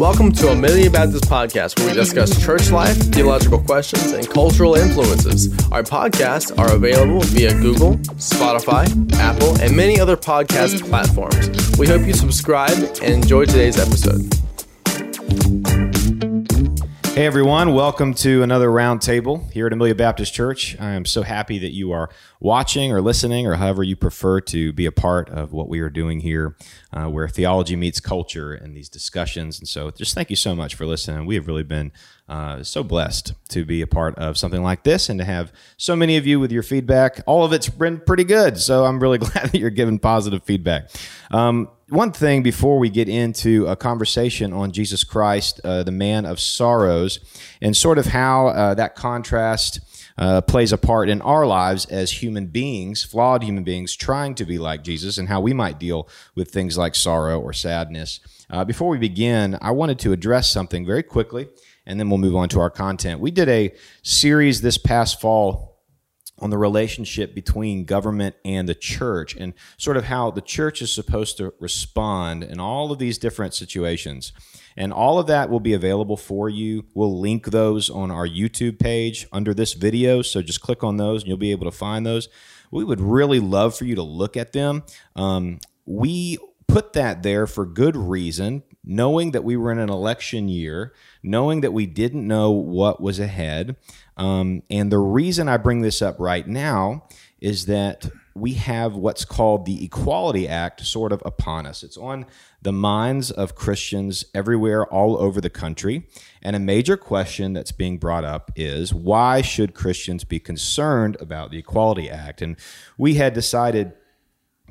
Welcome to a Amelia Baptist Podcast, where we discuss church life, theological questions, and cultural influences. Our podcasts are available via Google, Spotify, Apple, and many other podcast platforms. We hope you subscribe and enjoy today's episode. Hey everyone, welcome to another roundtable here at Amelia Baptist Church. I am so happy that you are watching or listening or however you prefer to be a part of what we are doing here, uh, where theology meets culture and these discussions. And so just thank you so much for listening. We have really been uh, so blessed to be a part of something like this and to have so many of you with your feedback. All of it's been pretty good. So I'm really glad that you're giving positive feedback. Um, one thing before we get into a conversation on Jesus Christ, uh, the man of sorrows, and sort of how uh, that contrast uh, plays a part in our lives as human beings, flawed human beings, trying to be like Jesus, and how we might deal with things like sorrow or sadness. Uh, before we begin, I wanted to address something very quickly, and then we'll move on to our content. We did a series this past fall on the relationship between government and the church and sort of how the church is supposed to respond in all of these different situations. And all of that will be available for you. We'll link those on our YouTube page under this video. So just click on those and you'll be able to find those. We would really love for you to look at them. Um, we put that there for good reason, knowing that we were in an election year, knowing that we didn't know what was ahead. Um, and the reason I bring this up right now is that we have what's called the Equality Act sort of upon us. It's on the minds of Christians everywhere, all over the country. And a major question that's being brought up is why should Christians be concerned about the Equality Act? And we had decided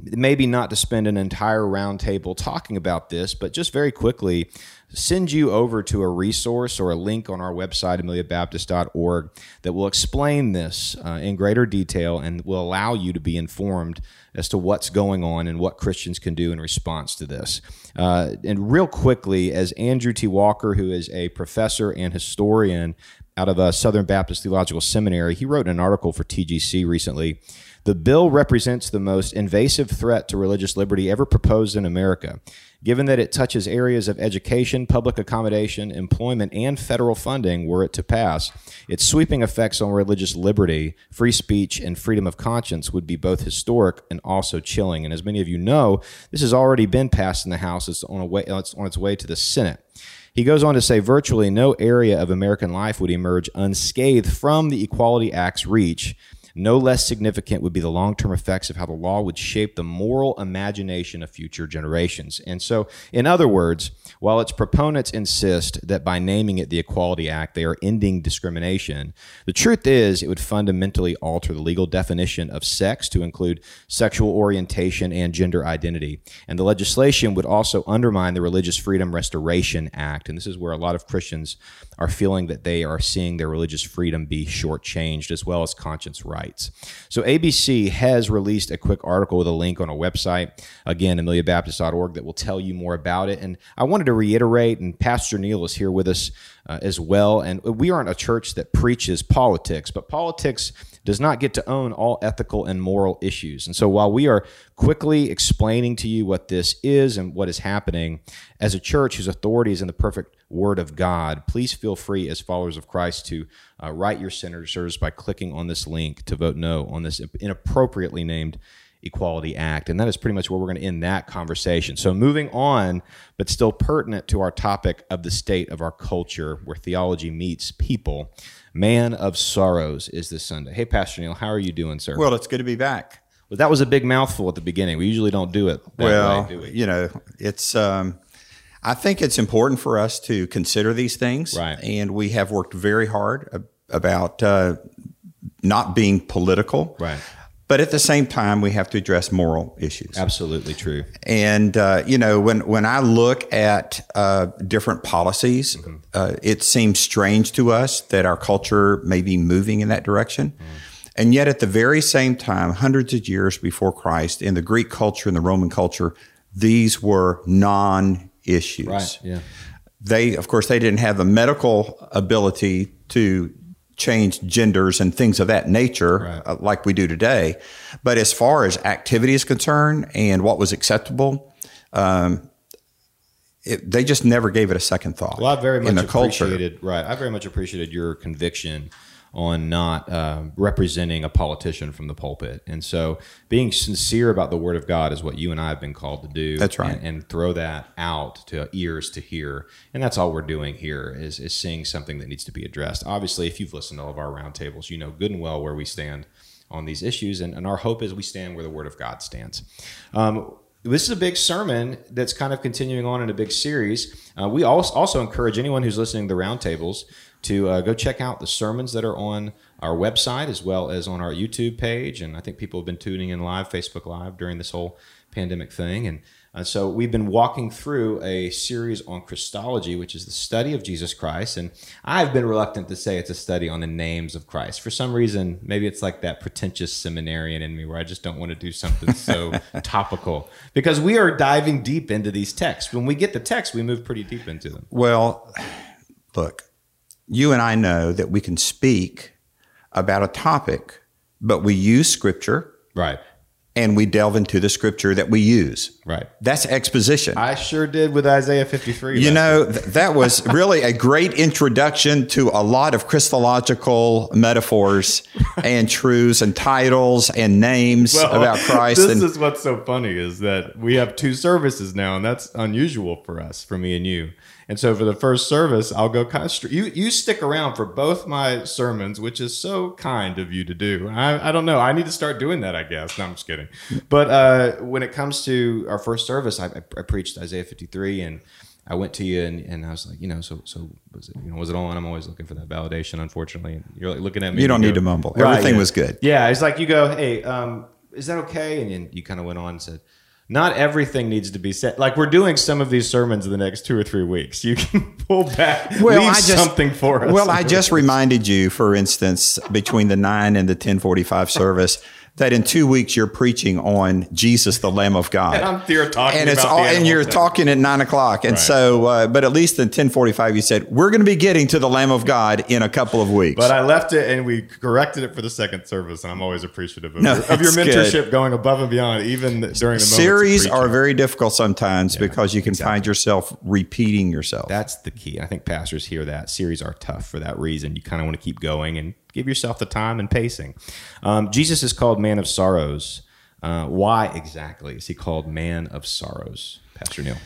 maybe not to spend an entire roundtable talking about this, but just very quickly send you over to a resource or a link on our website, ameliabaptist.org, that will explain this uh, in greater detail and will allow you to be informed as to what's going on and what Christians can do in response to this. Uh, and real quickly, as Andrew T. Walker, who is a professor and historian out of a uh, Southern Baptist Theological Seminary, he wrote an article for TGC recently the bill represents the most invasive threat to religious liberty ever proposed in America, given that it touches areas of education, public accommodation, employment, and federal funding were it to pass. Its sweeping effects on religious liberty, free speech, and freedom of conscience would be both historic and also chilling. And as many of you know, this has already been passed in the House. It's on, way, it's on its way to the Senate. He goes on to say virtually no area of American life would emerge unscathed from the Equality Act's reach no less significant would be the long term effects of how the law would shape the moral imagination of future generations. And so, in other words, while its proponents insist that by naming it the Equality Act, they are ending discrimination, the truth is it would fundamentally alter the legal definition of sex to include sexual orientation and gender identity. And the legislation would also undermine the Religious Freedom Restoration Act. And this is where a lot of Christians are feeling that they are seeing their religious freedom be shortchanged as well as conscience rights. So ABC has released a quick article with a link on a website, again, ameliabaptist.org, that will tell you more about it. And I wanted to reiterate, and Pastor Neil is here with us uh, as well. And we aren't a church that preaches politics, but politics does not get to own all ethical and moral issues. And so while we are quickly explaining to you what this is and what is happening, as a church whose authority is in the perfect word of God, please feel free as followers of Christ to uh, write your senators by clicking on this link to vote no on this inappropriately named Equality Act. And that is pretty much where we're going to end that conversation. So, moving on, but still pertinent to our topic of the state of our culture, where theology meets people, Man of Sorrows is this Sunday. Hey, Pastor Neil, how are you doing, sir? Well, it's good to be back. Well, that was a big mouthful at the beginning. We usually don't do it well, way, do we? You know, it's. Um, I think it's important for us to consider these things, right? And we have worked very hard about uh, not being political, right? But at the same time, we have to address moral issues. Absolutely true. And uh, you know, when when I look at uh, different policies, mm-hmm. uh, it seems strange to us that our culture may be moving in that direction. Mm. And yet, at the very same time, hundreds of years before Christ, in the Greek culture and the Roman culture, these were non-issues. Right. Yeah. They, of course, they didn't have the medical ability to change genders and things of that nature right. uh, like we do today. But as far as activity is concerned and what was acceptable, um, it, they just never gave it a second thought. Well, I very much the culture. appreciated right. I very much appreciated your conviction on not uh, representing a politician from the pulpit, and so being sincere about the Word of God is what you and I have been called to do. That's right. and, and throw that out to ears to hear, and that's all we're doing here is is seeing something that needs to be addressed. Obviously, if you've listened to all of our roundtables, you know good and well where we stand on these issues, and, and our hope is we stand where the Word of God stands. Um, this is a big sermon that's kind of continuing on in a big series. Uh, we also, also encourage anyone who's listening to the roundtables to uh, go check out the sermons that are on our website as well as on our YouTube page. And I think people have been tuning in live, Facebook Live, during this whole pandemic thing. And uh, so we've been walking through a series on Christology, which is the study of Jesus Christ. And I've been reluctant to say it's a study on the names of Christ. For some reason, maybe it's like that pretentious seminarian in me where I just don't want to do something so topical because we are diving deep into these texts. When we get the text, we move pretty deep into them. Well, look, you and I know that we can speak about a topic, but we use scripture Right. and we delve into the scripture that we use. Right. That's exposition. I sure did with Isaiah 53. you know, th- that was really a great introduction to a lot of Christological metaphors and truths and titles and names about Christ. This and is what's so funny is that we have two services now, and that's unusual for us, for me and you. And so for the first service, I'll go kind of str- you. You stick around for both my sermons, which is so kind of you to do. I, I don't know. I need to start doing that. I guess. No, I'm just kidding. But uh, when it comes to our first service, I, I, I preached Isaiah 53 and. I went to you and, and I was like, you know, so so was it you know was it on? I'm always looking for that validation. Unfortunately, and you're like looking at me. You don't and need go, to mumble. Right, Everything yeah. was good. Yeah, it's like you go, hey, um, is that okay? And then you kind of went on and said, not everything needs to be said. Like we're doing some of these sermons in the next two or three weeks. You can pull back, Well, leave I just- something for us. Well, I just reminded you, for instance, between the nine and the ten forty-five service, that in two weeks you're preaching on Jesus, the Lamb of God. And I'm here talking and it's about all, the and you're thing. talking at nine o'clock, and Right. so, uh, but at least in ten forty-five, you said we're going to be getting to the Lamb of God in a couple of weeks. But I left it and we corrected it for the second service, and I'm always appreciative of, No, your, of your mentorship good. going above and beyond, even during the moments of Series are very difficult sometimes because you can find yourself repeating yourself. That's the key. I think pastors hear that. Series are tough for that reason. You kind of want to keep going and give yourself the time and pacing. Um, Jesus is called man of sorrows. Uh, why exactly is he called man of sorrows, Pastor Neil?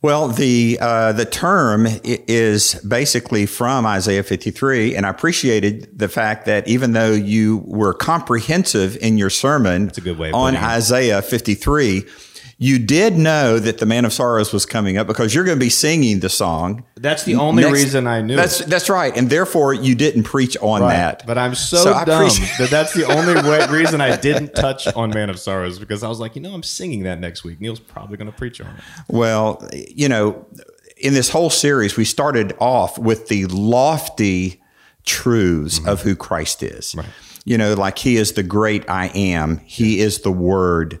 Well, the uh, the term is basically from Isaiah 53, and I appreciated the fact that even though you were comprehensive in your sermon a good way on. Isaiah 53, you did know that the Man of Sorrows was coming up because you're going to be singing the song. That's the only Next- reason I knew. That's that's right, and therefore you didn't preach on Right. that. But I'm so, So dumb that that's the only way, reason I didn't touch on Man of Sorrows because I was like, you know, I'm singing that next week. Neil's probably going to preach on it. Well, you know, in this whole series, we started off with the lofty truths mm-hmm. of who Christ is. You know, like He is the great I am, He is the Word.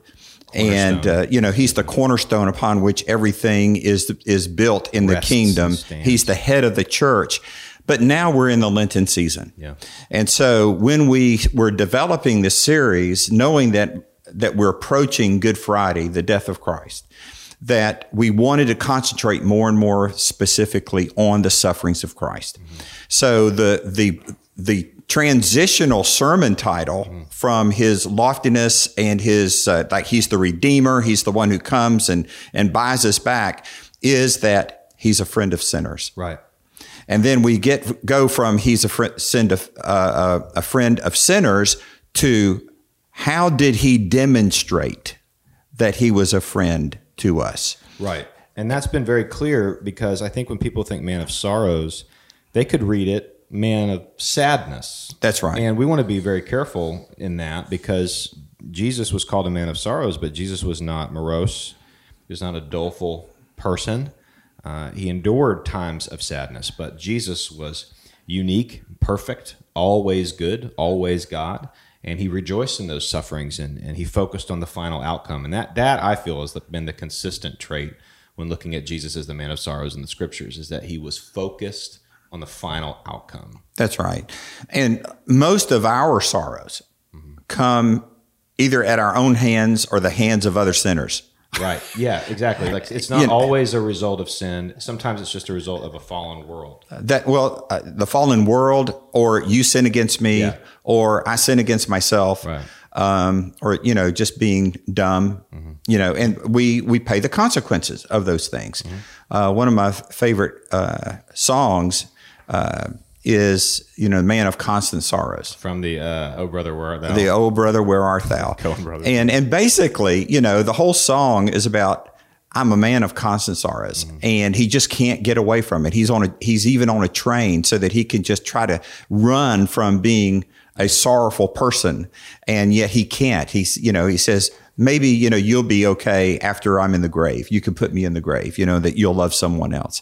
And uh, you know he's the cornerstone upon which everything is is built in the Rests kingdom. He's the head of the church. But now we're in the Lenten season, Yeah. and so when we were developing this series, knowing that that we're approaching Good Friday, the death of Christ, that we wanted to concentrate more and more specifically on the sufferings of Christ. So the the the transitional sermon title from his loftiness and his uh, like he's the redeemer, he's the one who comes and and buys us back, is that he's a friend of sinners. Right. And then we get go from he's a friend, of, uh, uh, a friend of sinners to how did he demonstrate that he was a friend to us? Right. And that's been very clear because I think when people think man of sorrows, they could read it man of sadness. That's right. And we want to be very careful in that because Jesus was called a man of sorrows, but Jesus was not morose. He was not a doleful person. Uh, he endured times of sadness, but Jesus was unique, perfect, always good, always God. And he rejoiced in those sufferings and, and he focused on the final outcome. And that, that I feel has been the consistent trait when looking at Jesus as the man of sorrows in the scriptures is that he was focused on the final outcome. That's right. And most of our sorrows come either at our own hands or the hands of other sinners. Right. Yeah, exactly. Like it's not You know- always a result of sin. Sometimes it's just a result of a fallen world. That well, uh, the fallen world, or you sin against me, Yeah. or I sin against myself, Right. um, or you know, just being dumb, you know, and we we pay the consequences of those things. Uh, one of my favorite uh, songs uh, is you know, the "Man of Constant Sorrows." From the uh, oh brother, where art thou? the old brother where art thou brothers. and and basically you know the whole song is about i'm a man of constant sorrows and he just can't get away from it he's on a he's even on a train so that he can just try to run from being a sorrowful person and yet he can't he's you know he says maybe you know you'll be okay after i'm in the grave you can put me in the grave you know that you'll love someone else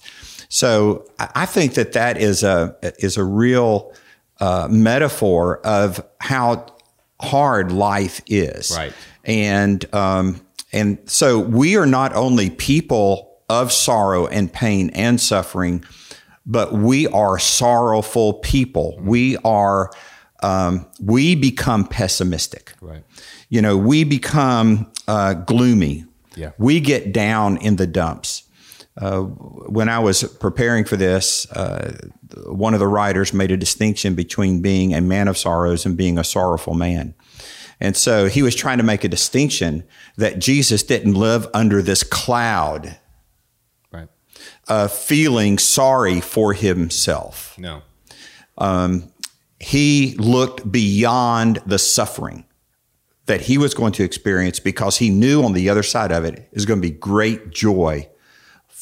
so i think that that is a is a real uh, metaphor of how hard life is. Right. And um, and so we are not only people of sorrow and pain and suffering, but we are sorrowful people. We are um, we become pessimistic. Right. You know, we become uh, gloomy. Yeah. We get down in the dumps. Uh, when I was preparing for this, uh, one of the writers made a distinction between being a man of sorrows and being a sorrowful man. And so he was trying to make a distinction that Jesus didn't live under this cloud Right. of feeling sorry for himself. No. He looked beyond the suffering that he was going to experience because he knew on the other side of it is going to be great joy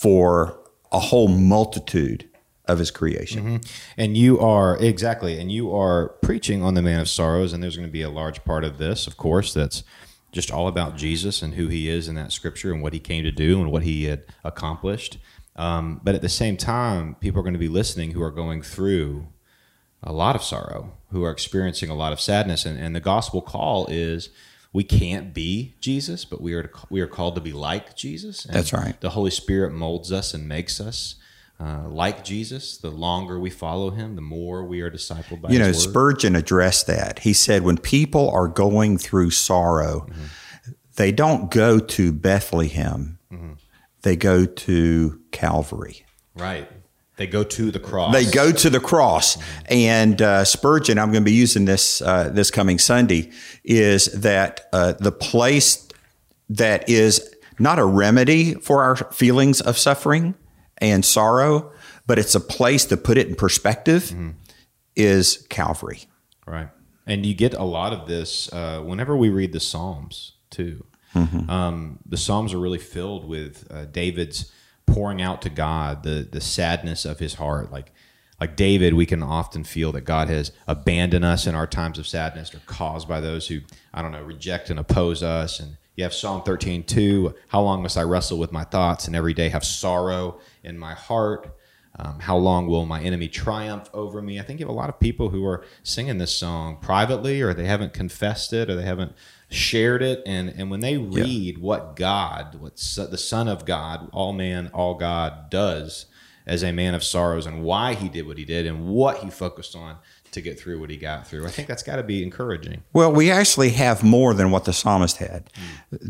for a whole multitude of his creation. And you are exactly, and you are preaching on the man of sorrows, and there's going to be a large part of this, of course, that's just all about Jesus and who he is in that scripture and what he came to do and what he had accomplished. Um, but at the same time, people are going to be listening who are going through a lot of sorrow, who are experiencing a lot of sadness, and, and the gospel call is we can't be Jesus, but we are to, we are called to be like Jesus. And That's right. The Holy Spirit molds us and makes us uh, like Jesus. The longer we follow Him, the more we are discipled by You know. Spurgeon addressed that. He said, when people are going through sorrow, they don't go to Bethlehem, they go to Calvary. right? They go to the cross. They go to the cross. And uh, Spurgeon, I'm going to be using this uh, this coming Sunday, is that uh, the place that is not a remedy for our feelings of suffering and sorrow, but it's a place to put it in perspective, is Calvary. Right. And you get a lot of this uh, whenever we read the Psalms, too. Um, the Psalms are really filled with uh, David's pouring out to God the, the sadness of his heart. Like, like David, we can often feel that God has abandoned us in our times of sadness or caused by those who, I don't know, reject and oppose us. And you have Psalm 13, 2, how long must I wrestle with my thoughts and every day have sorrow in my heart? Um, how long will my enemy triumph over me? I think you have a lot of people who are singing this song privately, or they haven't confessed it, or they haven't shared it. And and when they read what God, what so- the Son of God, all man, all God, does as a man of sorrows, and why he did what he did, and what he focused on to get through what he got through, I think that's got to be encouraging. Well, we actually have more than what the psalmist had,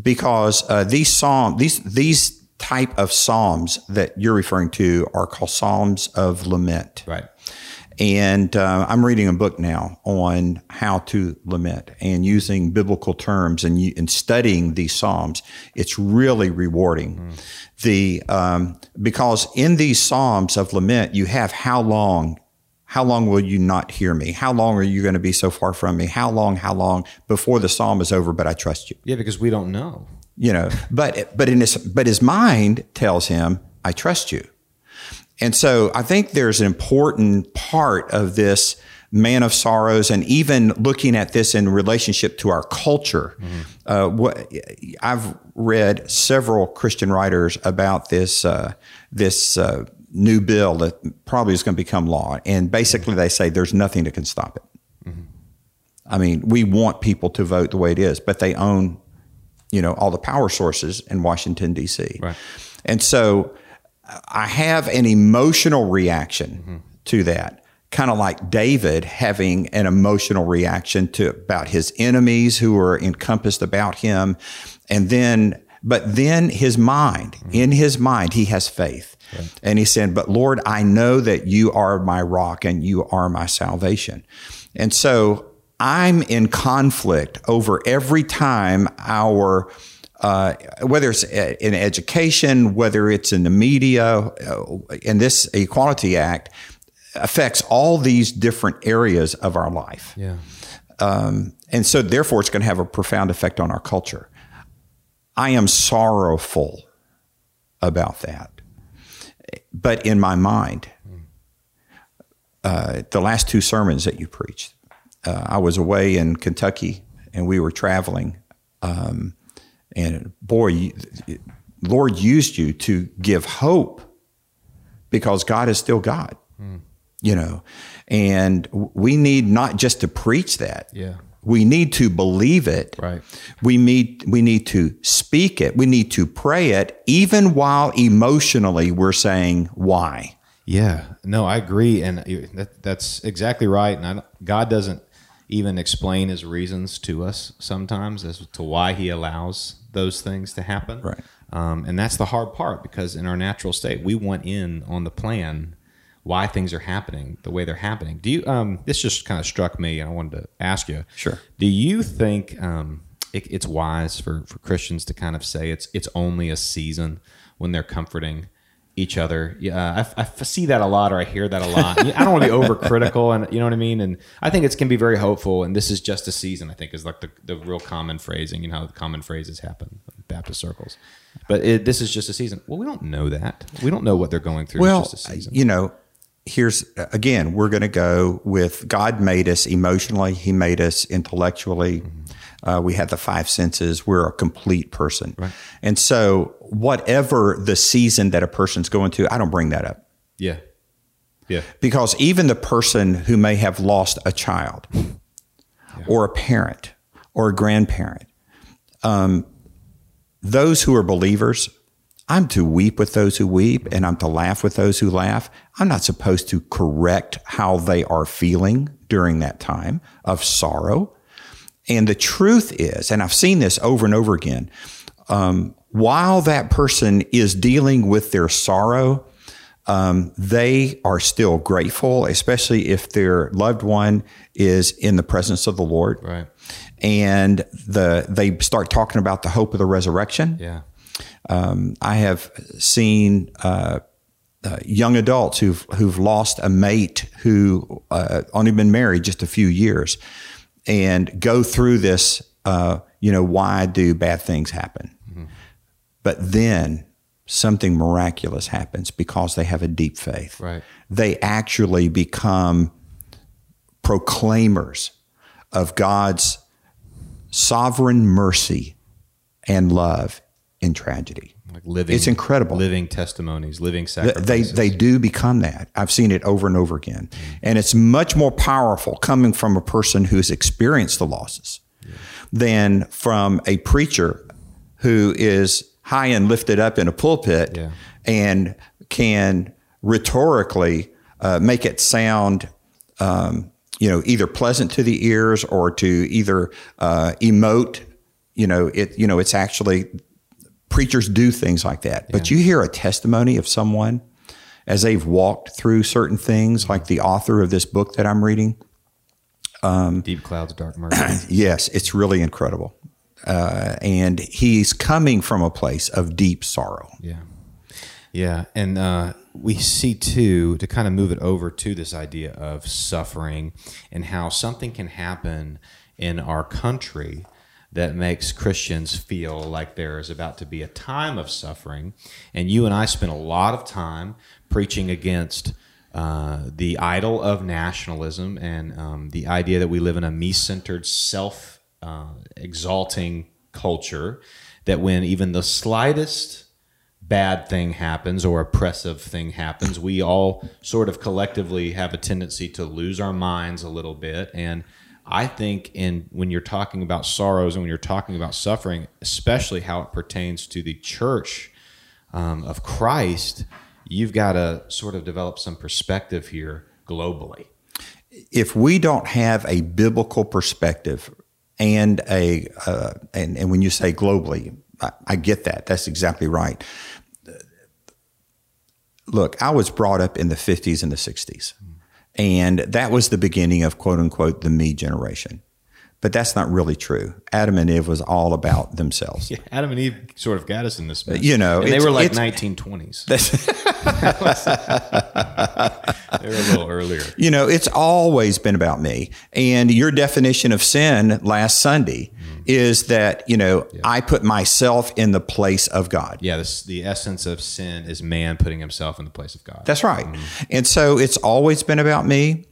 because uh, these psalm these these type of psalms that you're referring to are called psalms of lament. Right. And uh, I'm reading a book now on how to lament and using biblical terms and, and studying these psalms. It's really rewarding. The um, because in these psalms of lament, you have how long. How long will you not hear me? How long are you going to be so far from me? How long? How long before the psalm is over? But I trust you Yeah, because we don't know. you know but but in his but his mind tells him i trust you and so i think there's an important part of this man of sorrows and even looking at this in relationship to our culture uh, what i've read several christian writers about this uh, this uh, new bill that probably is going to become law and basically they say there's nothing that can stop it i mean we want people to vote the way it is but they own you know all the power sources in Washington D.C. Right. And so I have an emotional reaction to that, kind of like David having an emotional reaction to about his enemies who are encompassed about him, and then But then his mind, in his mind, he has faith. And he said, But Lord, I know that you are my rock and you are my salvation. And so I'm in conflict over every time our uh, whether it's in education, whether it's in the media, uh, and this Equality Act affects all these different areas of our life. Yeah. Um, and so, therefore, it's going to have a profound effect on our culture. I am sorrowful about that. But in my mind, uh, the last two sermons that you preached, uh, I was away in Kentucky and we were traveling. Um, and boy, you, Lord used you to give hope because God is still God, mm. you know. And we need not just to preach that. Yeah. We need to believe it. Right. We need we need to speak it. We need to pray it, even while emotionally we're saying why. Yeah. No, I agree, and that, that's exactly right. And I, God doesn't even explain His reasons to us sometimes as to why He allows those things to happen. Right. Um, and that's the hard part because in our natural state, we want in on the plan why things are happening the way they're happening. Do you? Um, this just kind of struck me, and I wanted to ask you. Sure. Do you think um, it, it's wise for for Christians to kind of say it's it's only a season when they're comforting each other. Yeah, I, I, see that a lot, or I hear that a lot. I don't want to be overcritical, and you know what I mean. And I think it can be very hopeful. And this is just a season. I think is like the, the real common phrasing. You know how the common phrases happen in Baptist circles. But it, this is just a season. Well, we don't know that. We don't know what they're going through. Well, you know, here's again, we're going to go with God made us emotionally, He made us intellectually. Mm-hmm. Uh, we have the five senses. We're a complete person. Right. And so, whatever the season that a person's going to, I don't bring that up. Yeah. Yeah. Because even the person who may have lost a child yeah. or a parent or a grandparent, um, those who are believers I'm to weep with those who weep and I'm to laugh with those who laugh. I'm not supposed to correct how they are feeling during that time of sorrow. And the truth is, and I've seen this over and over again, um, while that person is dealing with their sorrow, um, they are still grateful, especially if their loved one is in the presence of the Lord. Right. And the they start talking about the hope of the resurrection. Yeah um, I have seen uh, uh, young adults who've who've lost a mate who uh, only been married just a few years, and go through this. Uh, you know, why do bad things happen? Mm-hmm. But then something miraculous happens because they have a deep faith. Right. They actually become proclaimers of God's sovereign mercy and love in tragedy. Like living, it's incredible. Living testimonies, living sacrifices. They they do become that. I've seen it over and over again, mm. and it's much more powerful coming from a person who's experienced the losses yeah. than from a preacher who is high and lifted up in a pulpit yeah. and can rhetorically uh, make it sound. Um, you know, either pleasant to the ears or to either uh, emote. You know, it. You know, it's actually preachers do things like that. But you hear a testimony of someone as they've walked through certain things, like the author of this book that I'm reading. Um, Deep Clouds, Dark Mercy. yes, it's really incredible. Uh, and he's coming from a place of deep sorrow. Yeah. Yeah. And uh, we see, too, to kind of move it over to this idea of suffering and how something can happen in our country that makes Christians feel like there is about to be a time of suffering. And you and I spent a lot of time preaching against uh, the idol of nationalism and um, the idea that we live in a me centered, self uh, exalting culture. That when even the slightest bad thing happens or oppressive thing happens, we all sort of collectively have a tendency to lose our minds a little bit and I think in when you're talking about sorrows and when you're talking about suffering, especially how it pertains to the church um, of Christ, you've got to sort of develop some perspective here globally. If we don't have a biblical perspective and a uh, and, and when you say globally, I, I get that. That's exactly right. Look, I was brought up in the 50s and the 60s, and that was the beginning of quote unquote the me generation. But that's not really true. Adam and Eve was all about themselves. Yeah, Adam and Eve sort of got us in this. Mess. You know, And they were like 1920s. They were a little earlier. you know, it's always been about me. And your definition of sin last Sunday mm. is that, you know, I put myself in the place of God. Yeah, this, the essence of sin is man putting himself in the place of God. That's right. Mm-hmm. And so it's always been about me.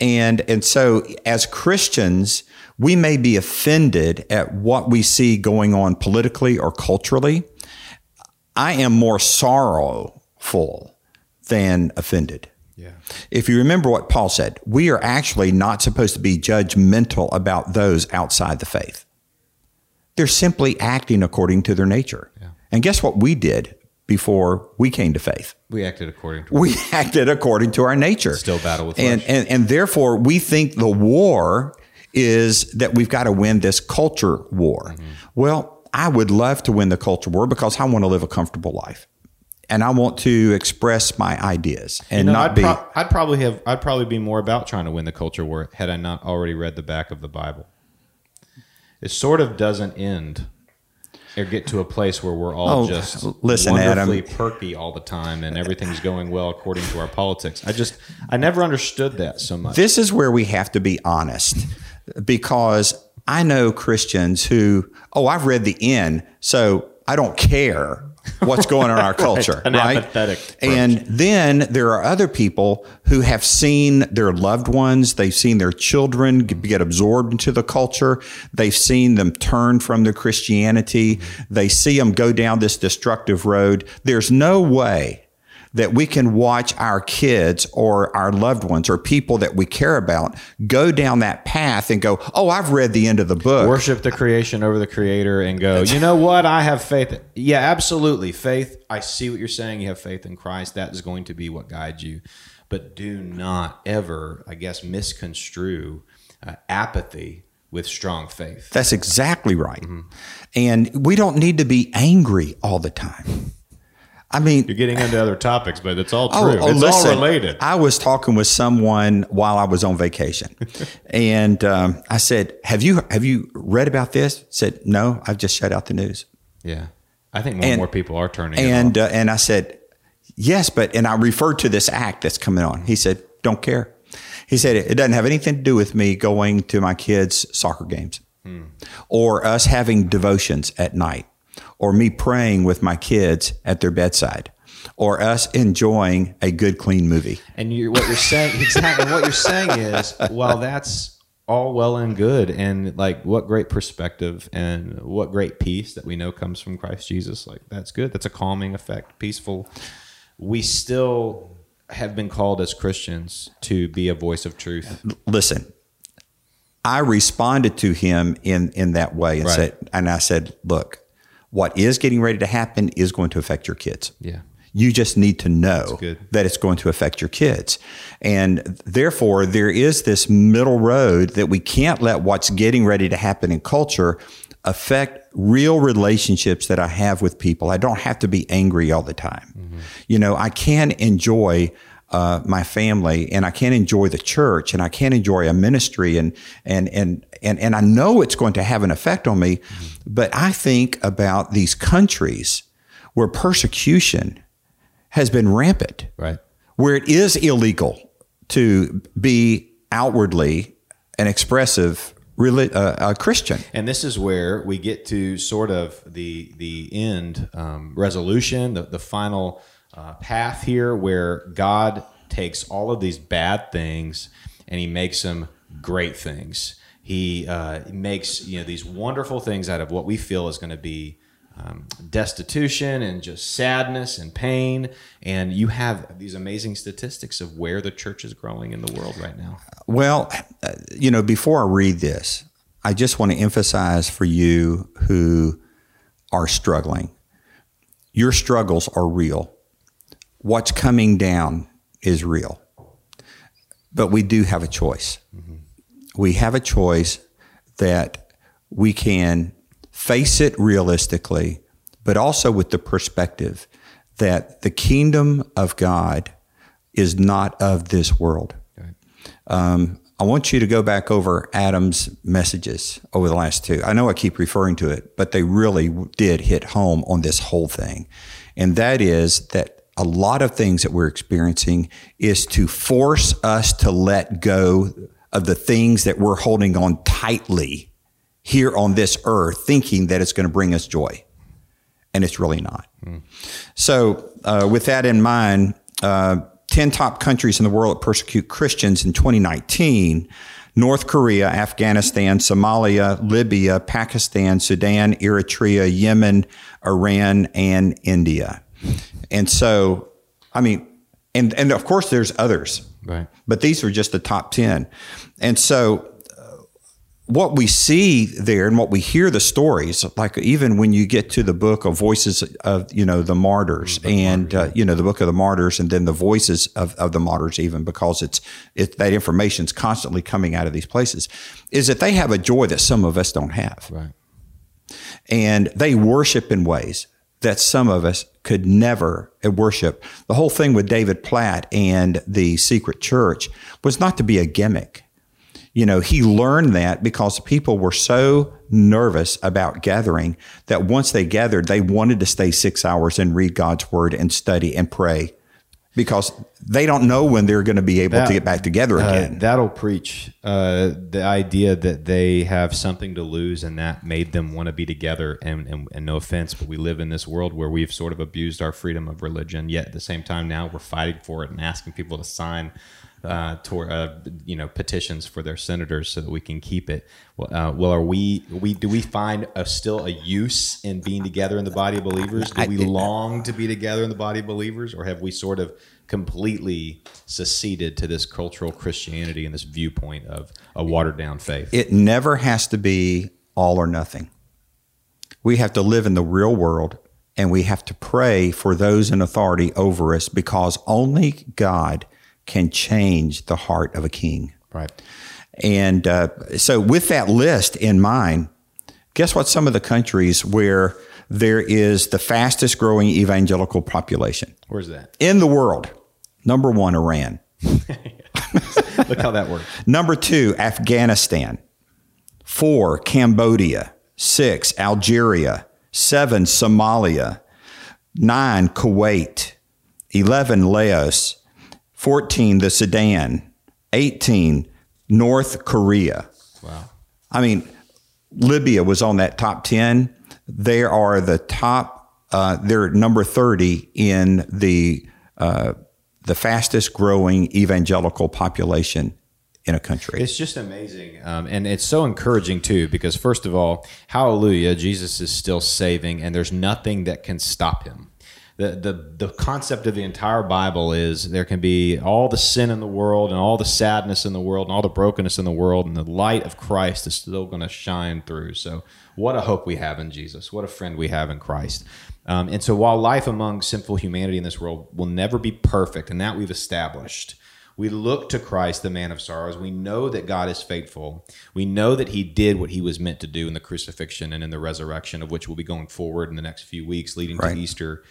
And and so as Christians, we may be offended at what we see going on politically or culturally. I am more sorrowful than offended. yeah. If you remember what Paul said, we are actually not supposed to be judgmental about those outside the faith. They're simply acting according to their nature. Yeah. And guess what we did before we came to faith? We acted according to we acted according to our nature. Still battle with and, and and therefore we think the war is that we've got to win this culture war. Mm-hmm. Well, I would love to win the culture war because I want to live a comfortable life. And I want to express my ideas and No, not I'd, be pro- I'd probably have. I'd probably be more about trying to win the culture war had I not already read the back of the Bible. It sort of doesn't end or get to a place where we're all Oh, just listen, wonderfully Adam. perky all the time and everything's going well according to our politics. I just I never understood that so much. This is where we have to be honest because I know Christians who, oh, I've read the end, so I don't care what's going on in our culture, An right? apathetic. And then there are other people who have seen their loved ones, they've seen their children get get absorbed into the culture, they've seen them turn from their Christianity, they see them go down this destructive road. There's no way that we can watch our kids or our loved ones or people that we care about go down that path and go, Oh, I've read the end of the book. worship the creation over the creator and go, you know what? I have faith. Yeah, absolutely. Faith. I see what you're saying. You have faith in Christ. That is going to be what guides you. But do not ever, I guess, misconstrue uh, apathy with strong faith. That's exactly right. And we don't need to be angry all the time. I mean, You're getting into other topics, but it's all true. Oh, oh, it's listen, all related. I was talking with someone while I was on vacation, and um, I said, "Have you have you read about this?" Said, "No, I've just shut out the news." yeah. I think more And- and more people are turning. And uh, and I said, "Yes, but," and I referred to this act that's coming on. He said, "Don't care." He said, "It doesn't have anything to do with me going to my kids' soccer games, or us having devotions at night, or me praying with my kids at their bedside." Or us enjoying a good, clean movie. And you what you're saying exactly what you're saying is, well, that's all well and good, and like what great perspective and what great peace that we know comes from Christ Jesus. Like that's good. That's a calming effect, peaceful. We still have been called as Christians to be a voice of truth. listen, I responded to him in in that way and Right. said, and I said, look, what is getting ready to happen is going to affect your kids. Yeah. You just need to know that it's going to affect your kids. And therefore, there is this middle road that we can't let what's getting ready to happen in culture affect real relationships that I have with people. I don't have to be angry all the time. You know, I can enjoy uh, my family and I can enjoy the church and I can enjoy a ministry and, and, and, and, and I know it's going to have an effect on me. But I think about these countries where persecution has been rampant Right. where it is illegal to be outwardly an expressive uh, a Christian. And this is where we get to sort of the the end um, resolution, the, the final uh, path here, where God takes all of these bad things and He makes them great things. He uh, makes you know these wonderful things out of what we feel is going to be um, destitution and just sadness and pain. And you have these amazing statistics of where the church is growing in the world right now. Well, uh, you know, before I read this, I just want to emphasize for you who are struggling, your struggles are real. What's coming down is real. But we do have a choice. We have a choice that we can face it realistically but also with the perspective that the kingdom of God is not of this world. Um, I want you to go back over Adam's messages over the last two. I know I keep referring to it, but they really did hit home on this whole thing. And that is that a lot of things that we're experiencing is to force us to let go of the things that we're holding on tightly here on this earth, thinking that it's going to bring us joy. And it's really not. Mm. So, uh, with that in mind, uh, 10 top countries in the world that persecute Christians in 2019 North Korea, Afghanistan, Somalia, Libya, Pakistan, Sudan, Eritrea, Yemen, Iran, and India. And so, I mean, and, and of course there's others, right? But these are just the top 10. And so what we see there and what we hear the stories, like even when you get to the book of voices of, you know, the martyrs the and, martyrs, uh, you know, the book of the martyrs and then the voices of, of the martyrs, even because it's, it, that information is constantly coming out of these places, is that they have a joy that some of us don't have. Right. And they worship in ways that some of us could never worship. The whole thing with David Platt and the secret church was not to be a gimmick you know, he learned that because people were so nervous about gathering that once they gathered, they wanted to stay six hours and read God's word and study and pray because they don't know when they're going to be able that, to get back together uh, again. Uh, that'll preach uh, the idea that they have something to lose and that made them want to be together. And, and, and, no offense, but we live in this world where we've sort of abused our freedom of religion. Yet at the same time, now we're fighting for it and asking people to sign uh, toward, uh, you know petitions for their senators so that we can keep it. Well, uh, well are we, we do we find a, still a use in being together in the body of believers? Do we long to be together in the body of believers, or have we sort of completely seceded to this cultural Christianity and this viewpoint of a watered down faith? It never has to be all or nothing. We have to live in the real world and we have to pray for those in authority over us because only God can change the heart of a king. Right. And uh, so, with that list in mind, guess what? Some of the countries where there is the fastest growing evangelical population. Where's that? In the world. Number one, Iran. Look how that works. Number two, Afghanistan. Four, Cambodia. Six, Algeria. Seven, Somalia. Nine, Kuwait. 11, Laos. 14, the Sudan, 18, North Korea. Wow. I mean, Libya was on that top 10. They are the top, uh, they're number 30 in the, uh, the fastest growing evangelical population in a country. It's just amazing. Um, and it's so encouraging too, because first of all, hallelujah, Jesus is still saving and there's nothing that can stop him the, the the concept of the entire Bible is there can be all the sin in the world and all the sadness in the world and all the brokenness in the world, and the light of Christ is still going to shine through. So, what a hope we have in Jesus! What a friend we have in Christ! Um, and so, while life among sinful humanity in this world will never be perfect, and that we've established, we look to Christ, the man of sorrows. We know that God is faithful. We know that he did what he was meant to do in the crucifixion and in the resurrection, of which we'll be going forward in the next few weeks leading right. to Easter.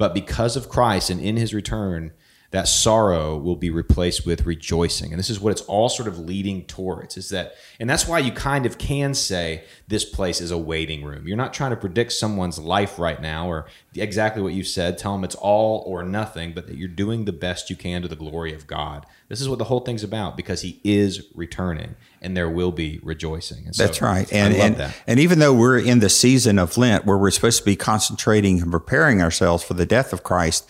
But because of Christ and in his return, that sorrow will be replaced with rejoicing. And this is what it's all sort of leading towards is that, and that's why you kind of can say this place is a waiting room. You're not trying to predict someone's life right now or exactly what you said, tell them it's all or nothing, but that you're doing the best you can to the glory of God. This is what the whole thing's about because he is returning and there will be rejoicing. And so that's right. And, and, that. and even though we're in the season of Lent where we're supposed to be concentrating and preparing ourselves for the death of Christ,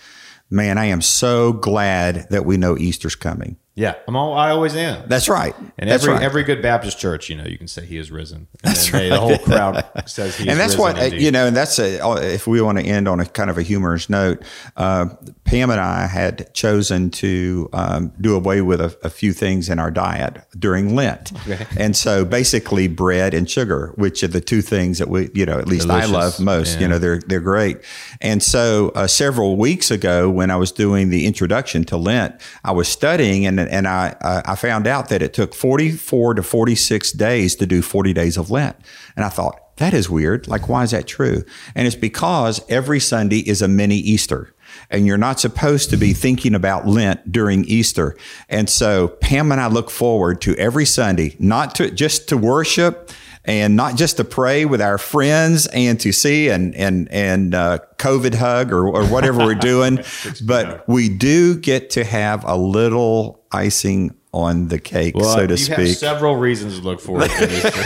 man, I am so glad that we know Easter's coming. Yeah, I'm all. I always am. That's right. And that's every right. every good Baptist church, you know, you can say He is risen. And that's right. the whole crowd says He. Is risen. And that's what indeed. you know. And that's a, oh, if we want to end on a kind of a humorous note. Uh, Pam and I had chosen to um, do away with a, a, few things in our diet during Lent, okay. and so basically bread and sugar, which are the two things that we, you know, at least Delicious. I love most. Yeah. You know, they're they're great. And so uh, several weeks ago, when I was doing the introduction to Lent, I was studying, and and I I found out that it took 44 to 46 days to do 40 days of Lent, and I thought that is weird. Like, why is that true? And it's because every Sunday is a mini Easter and you're not supposed to be thinking about Lent during Easter. And so Pam and I look forward to every Sunday, not to just to worship and not just to pray with our friends and to see and and and uh, COVID hug or, or whatever we're doing, but we do get to have a little icing on the cake, well, so to you speak. Have several reasons to look forward to this.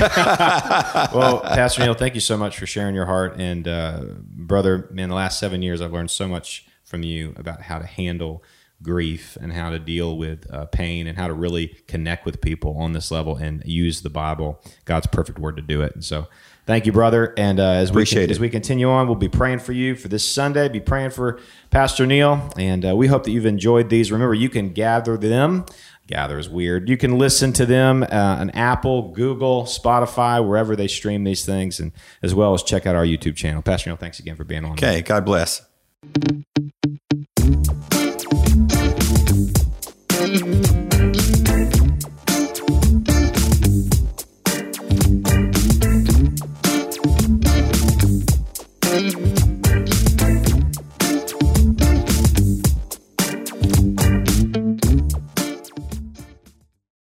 well, Pastor Neil, thank you so much for sharing your heart, and uh, brother, in the last seven years, I've learned so much from you about how to handle grief and how to deal with uh, pain and how to really connect with people on this level and use the Bible, God's perfect word to do it. And so, thank you, brother. And uh, as Appreciate we it. as we continue on, we'll be praying for you for this Sunday. Be praying for Pastor Neil, and uh, we hope that you've enjoyed these. Remember, you can gather them. Gather is weird. You can listen to them uh, on Apple, Google, Spotify, wherever they stream these things, and as well as check out our YouTube channel. Pastor Neil, thanks again for being on. Okay, God bless. Mm-hmm.